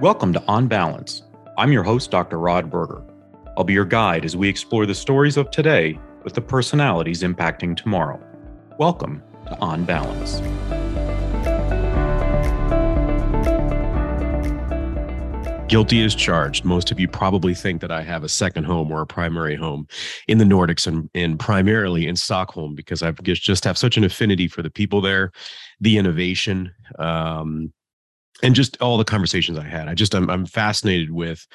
Welcome to On Balance. I'm your host, Dr. Rod Berger. I'll be your guide as we explore the stories of today with the personalities impacting tomorrow. Welcome to On Balance. Guilty as charged. Most of you probably think that I have a second home or a primary home in the Nordics and, and primarily in Stockholm because I just have such an affinity for the people there, the innovation, um, and just all the conversations I had. I just I'm, I'm fascinated with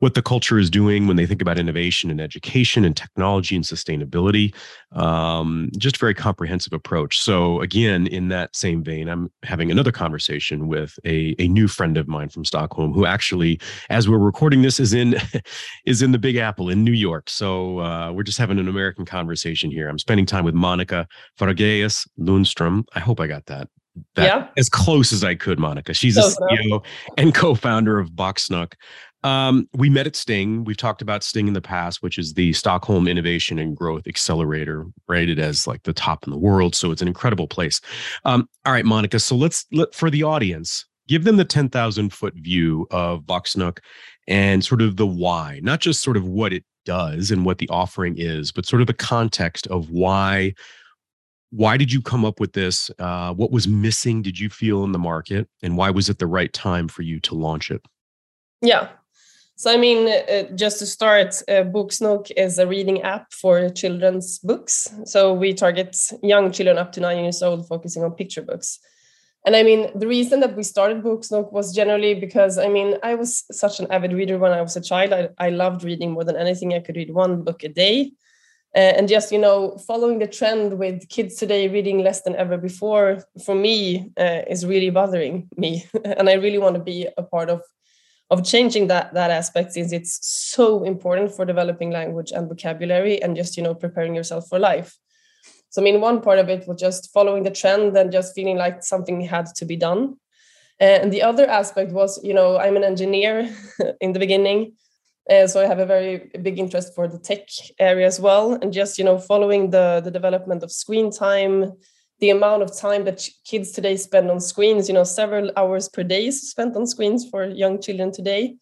what the culture is doing when they think about innovation and education and technology and sustainability. Um, just very comprehensive approach. So again, in that same vein, I'm having another conversation with a, a new friend of mine from Stockholm, who actually, as we're recording this, is in is in the Big Apple in New York. So uh, we're just having an American conversation here. I'm spending time with Monica Fagraeus Lundstrom. I hope I got that that yeah. as close as I could, Monica. She's so, a CEO and co-founder of Boksnok. Um, we met at Sting. We've talked about Sting in the past, which is the Stockholm Innovation and Growth Accelerator, rated as like the top in the world. So it's an incredible place. Um, all right, Monica. So let's let for the audience give them the ten thousand foot view of Boksnok and sort of the why, not just sort of what it does and what the offering is, but sort of the context of why. Why did you come up with this? Uh, what was missing? Did you feel in the market, and why was it the right time for you to launch it? Yeah, so, I mean, uh, just to start, uh, Boksnok is a reading app for children's books. So, we target young children up to nine years old, focusing on picture books. And I mean, the reason that we started Boksnok was generally because I mean, I was such an avid reader when I was a child. I, I loved reading more than anything. I could read one book a day. Uh, and just, you know, following the trend with kids today reading less than ever before, for me, uh, is really bothering me. and I really want to be a part of of changing that that aspect since it's so important for developing language and vocabulary and just you know preparing yourself for life. So i mean one part of it was just following the trend and just feeling like something had to be done. And the other aspect was you know i'm an engineer in the beginning uh, so i have a very big interest for the tech area as well and just you know following the the development of screen time the amount of time that kids today spend on screens, you know, several hours per day spent on screens for young children today,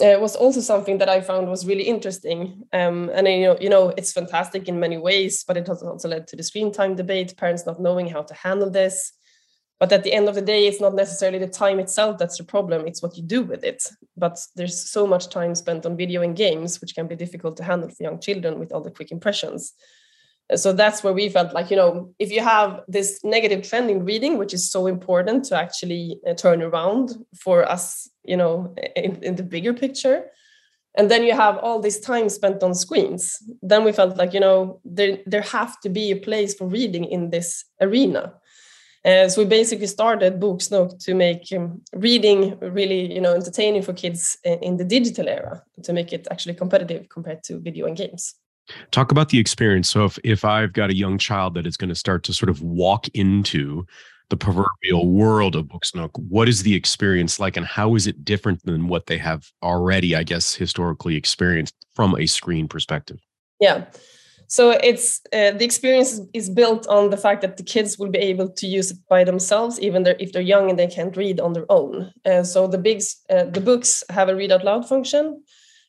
uh, was also something that I found was really interesting. Um, and you know, you know, it's fantastic in many ways, but it has also led to the screen time debate, parents not knowing how to handle this. But at the end of the day, it's not necessarily the time itself that's the problem; it's what you do with it. But there's so much time spent on video and games, which can be difficult to handle for young children with all the quick impressions. So that's where we felt like you know if you have this negative trend in reading which is so important to actually uh, turn around for us you know in, in, the bigger picture and then you have all this time spent on screens then we felt like you know there there have to be a place for reading in this arena uh, so we basically started Boksnok to make um, reading really you know entertaining for kids in the digital era to make it actually competitive compared to video and games Talk about the experience. So if if I've got a young child that is going to start to sort of walk into the proverbial world of Boksnok, what is the experience like and how is it different than what they have already, I guess, historically experienced from a screen perspective? Yeah. So it's uh, the experience is built on the fact that the kids will be able to use it by themselves, even if they're young and they can't read on their own. Uh, so the big uh, the books have a read out loud function,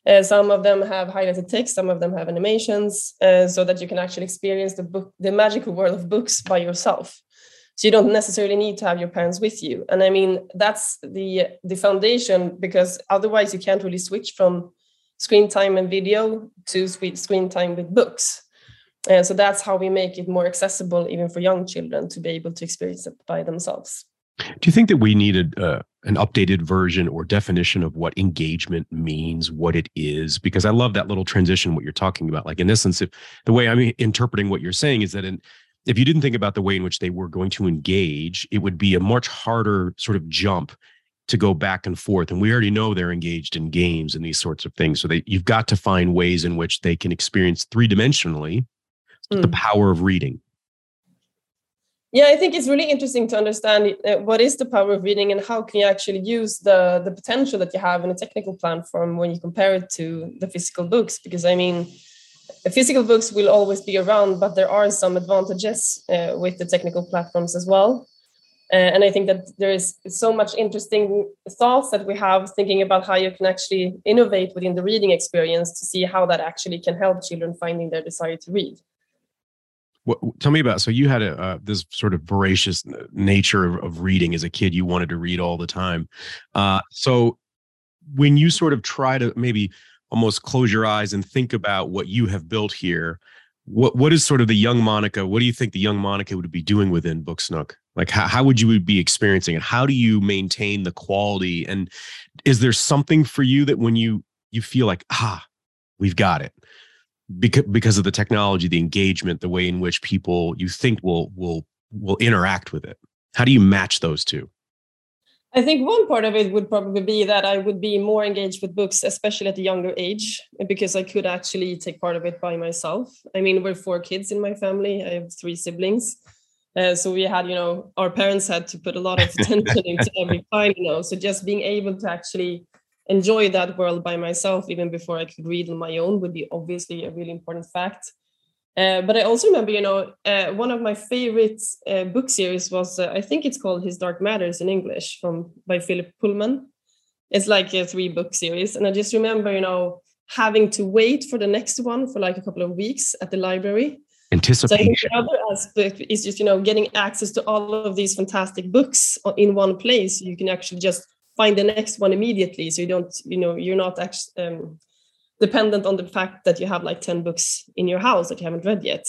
uh, some of them have highlighted text, some of them have animations, uh, so that you can actually experience the book, the magical world of books by yourself. So you don't necessarily need to have your parents with you. And I mean that's the the foundation because otherwise you can't really switch from screen time and video to screen time with books. Uh, so that's how we make it more accessible even for young children to be able to experience it by themselves. Do you think that we needed uh, an updated version or definition of what engagement means, what it is? Because I love that little transition, what you're talking about. Like in essence, if the way I'm interpreting what you're saying is that in, if you didn't think about the way in which they were going to engage, it would be a much harder sort of jump to go back and forth. And we already know they're engaged in games and these sorts of things. So they, you've got to find ways in which they can experience three dimensionally mm. the power of reading yeah i think it's really interesting to understand uh, what is the power of reading and how can you actually use the the potential that you have in a technical platform when you compare it to the physical books because i mean physical books will always be around but there are some advantages uh, with the technical platforms as well Uh, and I think that there is so much interesting thoughts that we have thinking about how you can actually innovate within the reading experience to see how that actually can help children finding their desire to read. What, tell me about so you had a uh, this sort of voracious nature of, of, reading as a kid you wanted to read all the time. Uh, so when you sort of try to maybe almost close your eyes and think about what you have built here what what is sort of the young monica what do you think the young monica would be doing within Boksnok? Like how, how would you be experiencing it? How do you maintain the quality? And is there something for you that when you you feel like ah we've got it because because of the technology, the engagement, the way in which people you think will will will interact with it. How do you match those two? I think one part of it would probably be that I would be more engaged with books, especially at a younger age, because I could actually take part of it by myself. I mean, we're four kids in my family. I have three siblings. Uh, so we had, you know, our parents had to put a lot of attention into every file, you know. So just being able to actually enjoy that world by myself even before I could read on my own would be obviously a really important fact. Uh, but I also remember, you know, uh, one of my favorite uh, book series was, uh, I think it's called His Dark Matters in English, from by Philip Pullman. It's like a three book series, and I just remember, you know, having to wait for the next one for like a couple of weeks at the library. Anticipation. So the other aspect is just, you know, getting access to all of these fantastic books in one place. You can actually just find the next one immediately. So you don't you know you're not actually um, dependent on the fact that you have like 10 books in your house that you haven't read yet.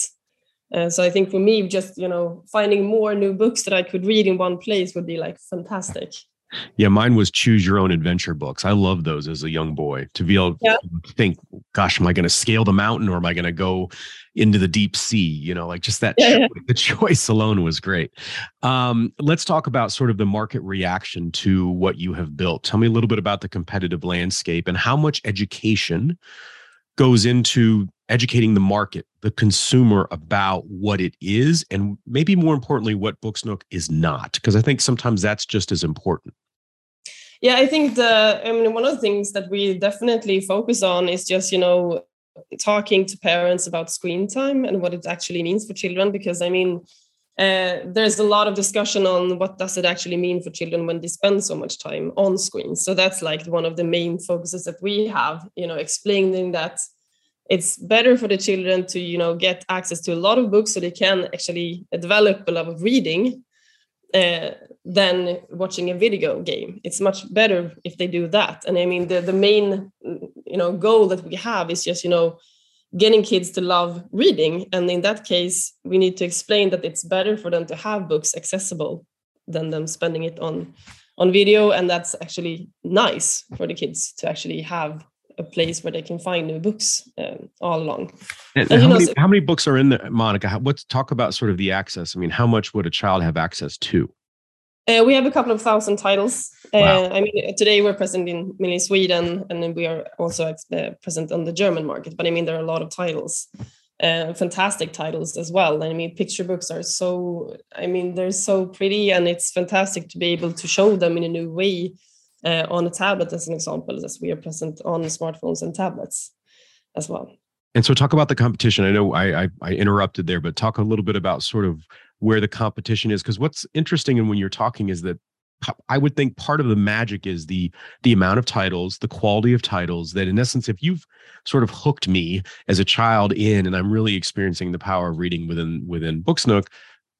Uh, so i think for me just you know finding more new books that i could read in one place would be like fantastic yeah, mine was choose your own adventure books. I love those as a young boy to be able yeah. to think, gosh, am I going to scale the mountain or am I going to go into the deep sea? You know, like just that yeah, choice, the choice alone was great. Um, let's talk about sort of the market reaction to what you have built. Tell me a little bit about the competitive landscape and how much education goes into educating the market, the consumer about what it is, and maybe more importantly, what Boksnok is not. Because I think sometimes that's just as important. Yeah, I think the I mean one of the things that we definitely focus on is just you know talking to parents about screen time and what it actually means for children because I mean uh, there's a lot of discussion on what does it actually mean for children when they spend so much time on screens so that's like one of the main focuses that we have you know explaining that it's better for the children to you know get access to a lot of books so they can actually develop a love of reading uh, than watching a video game. It's much better if they do that. And I mean, the the main you know goal that we have is just you know getting kids to love reading. And in that case, we need to explain that it's better for them to have books accessible than them spending it on on video. And that's actually nice for the kids to actually have a place where they can find new books um, all along. And, and how, know, many, so, how many books are in there, Monica? How, let's talk about sort of the access. I mean, how much would a child have access to? Uh, we have a couple of thousand titles. Uh, wow. I mean, today we're present in mainly Sweden, and then we are also uh, present on the German market. But I mean, there are a lot of titles, uh, fantastic titles as well. I mean, picture books are so. I mean, they're so pretty, and it's fantastic to be able to show them in a new way uh, on a tablet, as an example, as we are present on smartphones and tablets as well. And so, talk about the competition. I know I, I, I interrupted there, but talk a little bit about sort of where the competition is, because what's interesting and when you're talking is that I would think part of the magic is the the amount of titles, the quality of titles. That in essence, if you've sort of hooked me as a child in, and I'm really experiencing the power of reading within within Boksnok,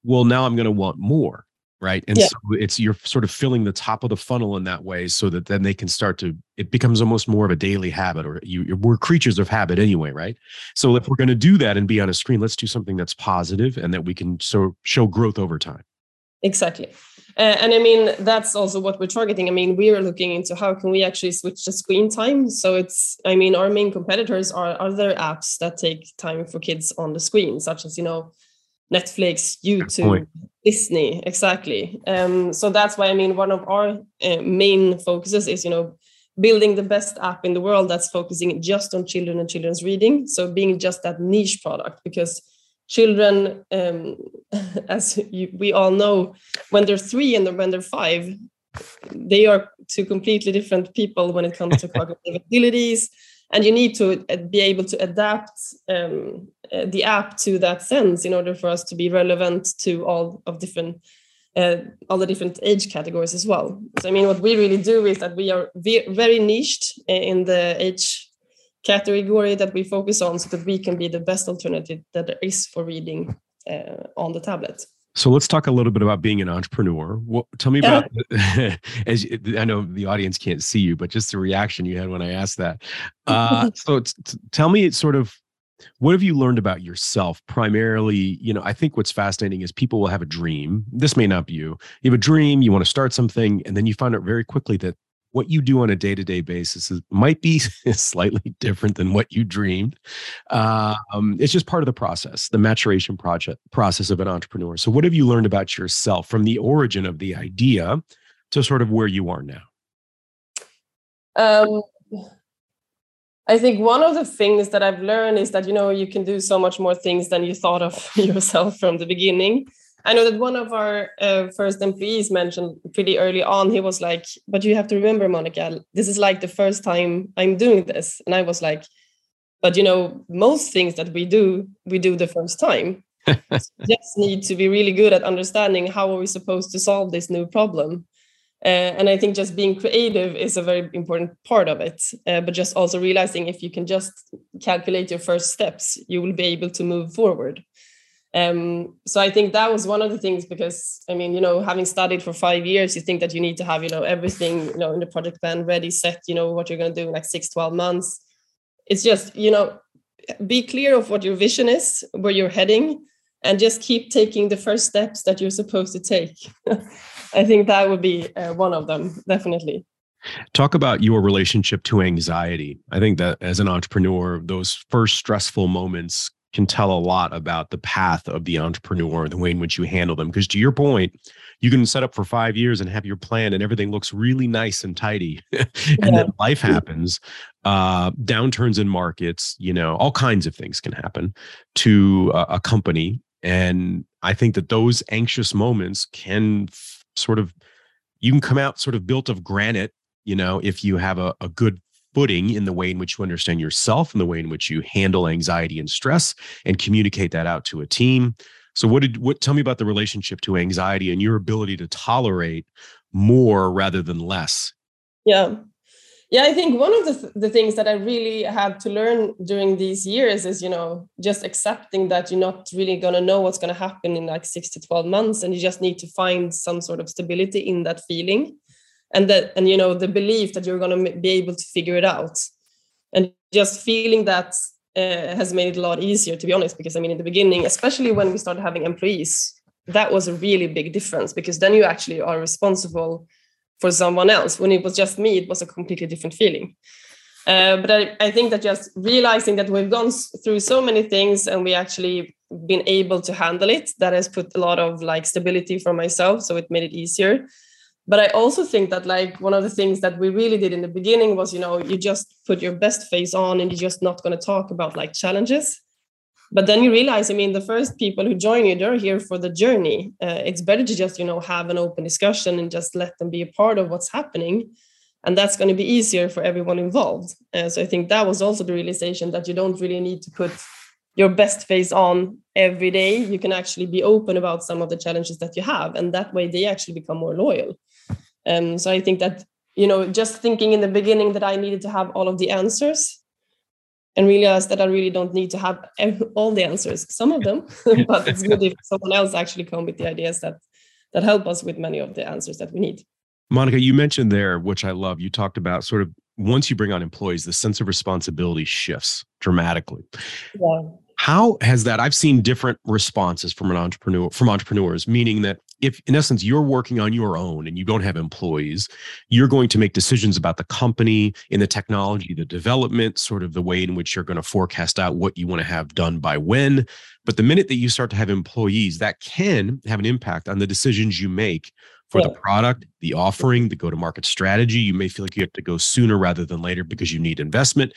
well, now I'm going to want more right? And yeah. so it's you're sort of filling the top of the funnel in that way so that then they can start to it becomes almost more of a daily habit or you we're creatures of habit anyway right? So if we're going to do that and be on a screen let's do something that's positive and that we can so show growth over time. Exactly. Uh, and i mean that's also what we're targeting. I mean we are looking into how can we actually switch the screen time. So it's i mean our main competitors are other apps that take time for kids on the screen such as you know Netflix, YouTube, Disney, exactly. Um, so that's why I mean one of our uh, main focuses is you know building the best app in the world that's focusing just on children and children's reading. So being just that niche product because children, um, as you, we all know, when they're three and when they're five, they are two completely different people when it comes to cognitive abilities and you need to uh, be able to adapt um, uh, the app to that sense in order for us to be relevant to all of different uh, all the different age categories as well. So I mean, what we really do is that we are very niched in the age category that we focus on, so that we can be the best alternative that there is for reading uh, on the tablet. So let's talk a little bit about being an entrepreneur. What, tell me about, as I know the audience can't see you, but just the reaction you had when I asked that. Uh, so t- tell me, it's sort of, what have you learned about yourself? Primarily, you know, I think what's fascinating is people will have a dream. This may not be you. You have a dream, you want to start something, and then you find out very quickly that what you do on a day-to-day basis is, might be slightly different than what you dreamed. Um, it's just part of the process the maturation project process of an entrepreneur. So what have you learned about yourself from the origin of the idea to sort of where you are now? Um, i think one of the things that i've learned is that you know you can do so much more things than you thought of yourself from the beginning I know that one of our uh, first employees mentioned pretty early on, he was like, But you have to remember, Monica, this is like the first time I'm doing this. And I was like, But you know, most things that we do, we do the first time. just need to be really good at understanding how are we supposed to solve this new problem. Uh, and I think just being creative is a very important part of it. Uh, but just also realizing if you can just calculate your first steps, you will be able to move forward. Um, so I think that was one of the things because I mean, you know, having studied for five years, you think that you need to have, you know, everything, you know, in the project plan ready, set, you know, what you're going to do in like six, 12 months. It's just, you know, be clear of what your vision is, where you're heading, and just keep taking the first steps that you're supposed to take. I think that would be uh, one of them, definitely. Talk about your relationship to anxiety. I think that as an entrepreneur, those first stressful moments can tell a lot about the path of the entrepreneur, and the way in which you handle them. Because to your point, you can set up for five years and have your plan, and everything looks really nice and tidy, and yeah. then life happens. Uh, downturns in markets, you know, all kinds of things can happen to a, a company, and I think that those anxious moments can f- sort of you can come out sort of built of granite you know if you have a, a good footing in the way in which you understand yourself and the way in which you handle anxiety and stress and communicate that out to a team. So what did what tell me about the relationship to anxiety and your ability to tolerate more rather than less. Yeah. Yeah i think one of the, th- the things that i really had to learn during these years is you know just accepting that you're not really going to know what's going to happen in like 6 to 12 months and you just need to find some sort of stability in that feeling and that and you know the belief that you're going to be able to figure it out. And just feeling that uh, has made it a lot easier to be honest because i mean in the beginning especially when we started having employees that was a really big difference because then you actually are responsible for someone else. When it was just me it was a completely different feeling. Uh, but I, I think that just realizing that we've gone through so many things and we actually been able to handle it that has put a lot of like stability for myself so it made it easier but i also think that like one of the things that we really did in the beginning was you know you just put your best face on and you're just not going to talk about like challenges. But then you realize i mean the first people who join you they're here for the journey. Uh, it's better to just you know have an open discussion and just let them be a part of what's happening. And that's going to be easier for everyone involved. Uh, so i think that was also the realization that you don't really need to put your best face on every day you can actually be open about some of the challenges that you have and that way they actually become more loyal um, so I think that you know just thinking in the beginning that I needed to have all of the answers and realize that I really don't need to have all the answers. Some of them, but it's good if someone else actually come with the ideas that that help us with many of the answers that we need. Monica, you mentioned there, which I love. You talked about sort of once you bring on employees, the sense of responsibility shifts dramatically. Yeah. How has that? I've seen different responses from an entrepreneur from entrepreneurs, meaning that if in essence you're working on your own and you don't have employees, you're going to make decisions about the company, in the technology, the development, sort of the way in which you're going to forecast out what you want to have done by when. But the minute that you start to have employees, that can have an impact on the decisions you make for yeah. the product, the offering, the go to market strategy. You may feel like you have to go sooner rather than later because you need investment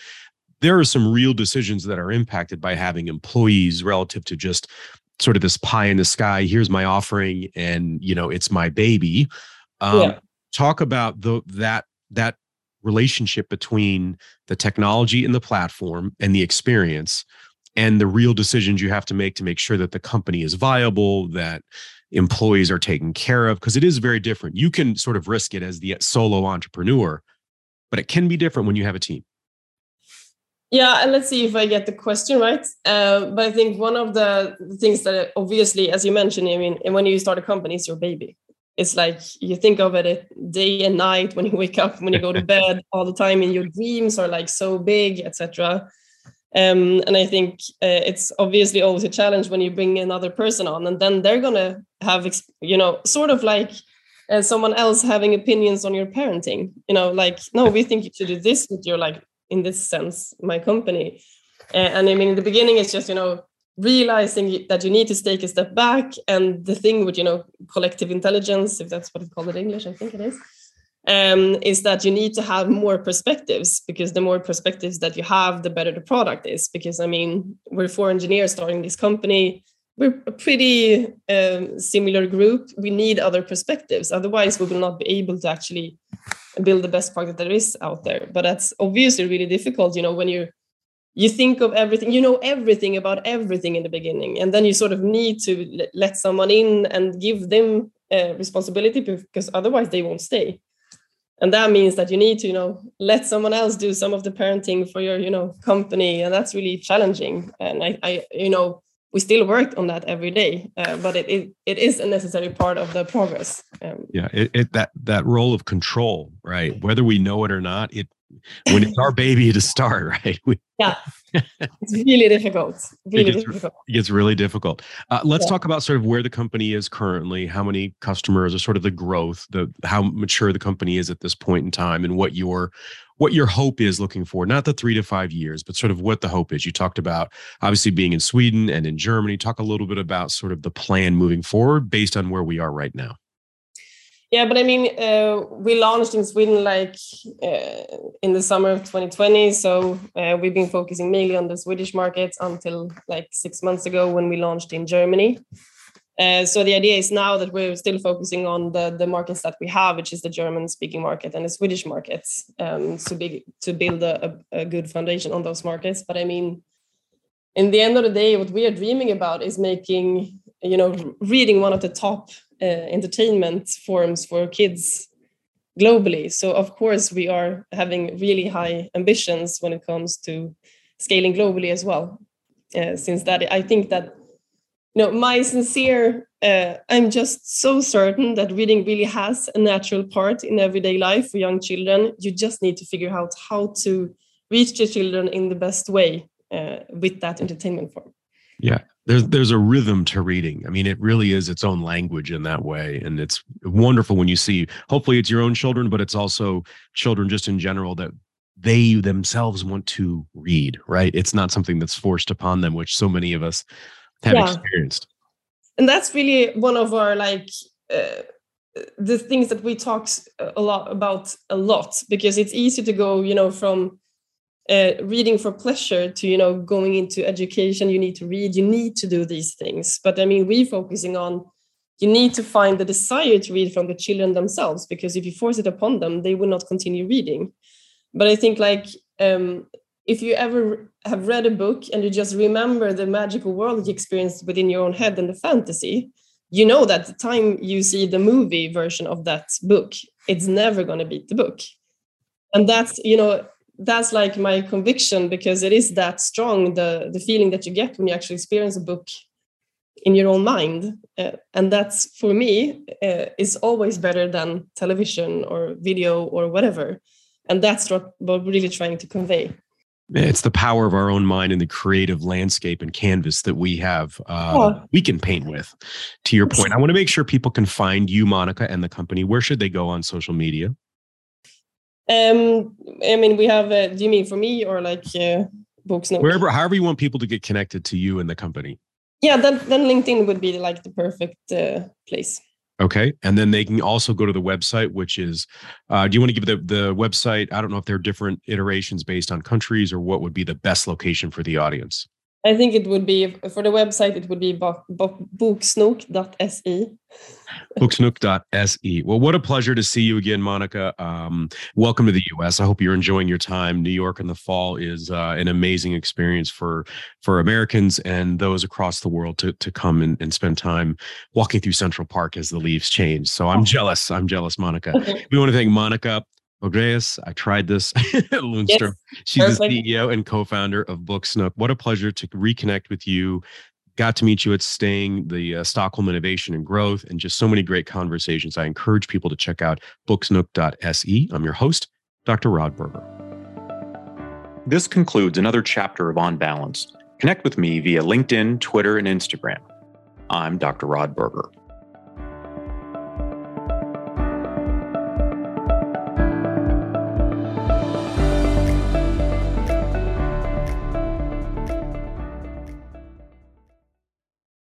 there are some real decisions that are impacted by having employees relative to just sort of this pie in the sky here's my offering and you know it's my baby um, yeah. talk about the that that relationship between the technology and the platform and the experience and the real decisions you have to make to make sure that the company is viable that employees are taken care of because it is very different. You can sort of risk it as the solo entrepreneur, but it can be different when you have a team. Yeah, and let's see if I get the question right. Uh, but I think one of the things that obviously, as you mentioned, I mean, when you start a company, it's your baby. It's like you think of it day and night when you wake up, when you go to bed, all the time, and your dreams are like so big, etc. Um, and I think uh, it's obviously always a challenge when you bring another person on, and then they're gonna have, you know, sort of like uh, someone else having opinions on your parenting. You know, like no, we think you should do this but you're like in this sense my company. And i mean in the beginning it's just you know realizing that you need to take a step back and the thing with you know collective intelligence if that's what it's called in english i think it is um, is that you need to have more perspectives because the more perspectives that you have the better the product is. Because i mean we're four engineers starting this company. We're a pretty um, similar group. We need other perspectives. Otherwise we will not be able to actually build the best product that there is out there. But that's obviously really difficult you know when you you think of everything you know everything about everything in the beginning. And then you sort of need to let someone in and give them uh, responsibility because otherwise they won't stay. And that means that you need to you know let someone else do some of the parenting for your you know company. And that's really challenging. And i, I you know we still work on that every day, uh, but it, it, it is a necessary part of the progress. Um, yeah, it, it, that that role of control, right? Whether we know it or not, it when it's our baby to start, right? We, yeah, it's really difficult. Really it gets, difficult. It gets really difficult. Uh, let's yeah. talk about sort of where the company is currently, how many customers, or sort of the growth, the how mature the company is at this point in time, and what your what your hope is looking for, not the three to five years, but sort of what the hope is. You talked about obviously being in Sweden and in Germany. Talk a little bit about sort of the plan moving forward based on where we are right now. Yeah, but I mean, uh, we launched in Sweden like uh, in the summer of 2020. So uh, we've been focusing mainly on the Swedish market until like six months ago when we launched in Germany. Uh, so the idea is now that we're still focusing on the, the markets that we have, which is the German speaking market and the Swedish markets, um, to, be, to build a, a, good foundation on those markets. But I mean, in the end of the day, what we are dreaming about is making, you know, reading one of the top entertainment forms for kids globally. So of course, we are having really high ambitions when it comes to scaling globally as well. Uh, since that, I think that know, my sincere, uh, I'm just so certain that reading really has a natural part in everyday life for young children. You just need to figure out how to reach the children in the best way uh, with that entertainment form. Yeah, there's there's a rhythm to reading. I mean, it really is its own language in that way, and it's wonderful when you see. Hopefully, it's your own children, but it's also children just in general that they themselves want to read. Right? It's not something that's forced upon them, which so many of us have yeah. experienced and that's really one of our like uh, the things that we talk a lot about a lot because it's easy to go you know from uh, reading for pleasure to you know going into education you need to read you need to do these things but i mean we're focusing on you need to find the desire to read from the children themselves because if you force it upon them they will not continue reading but i think like um, if you ever have read a book and you just remember the magical world you experienced within your own head and the fantasy, you know that the time you see the movie version of that book, it's never going to beat the book. And that's, you know, that's like my conviction because it is that strong the the feeling that you get when you actually experience a book in your own mind. Uh, and that's for me uh, is always better than television or video or whatever. And that's what we're really trying to convey. It's the power of our own mind and the creative landscape and canvas that we have uh, we can paint with. To your point i want to make sure people can find you monica and the company. Where should they go on social media um i mean we have uh, do you mean for me or like uh, books wherever however you want people to get connected to you and the company yeah then, then linkedin would be like the perfect uh, place Okay. And then they can also go to the website, which is, uh, do you want to give the, the website? I don't know if there are different iterations based on countries or what would be the best location for the audience. I think it would be for the website. It would be bo- bo- boksnok.se. Boksnok.se. Well, what a pleasure to see you again, Monica. Um, welcome to the U.S. I hope you're enjoying your time. New York in the fall is uh, an amazing experience for for Americans and those across the world to to come and, and spend time walking through Central Park as the leaves change. So I'm oh. jealous. I'm jealous, Monica. we want to thank Monica Ogreas, I tried this. Lundstrom. Yes, She's perfect. the CEO and co-founder of Boksnok. What a pleasure to reconnect with you. Got to meet you at Sting, the uh, Stockholm Innovation and Growth, and just so many great conversations. I encourage people to check out boksnok.se. I'm your host, Dr. Rod Berger. This concludes another chapter of On Balance. Connect with me via LinkedIn, Twitter, and Instagram. I'm Dr. Rod Berger.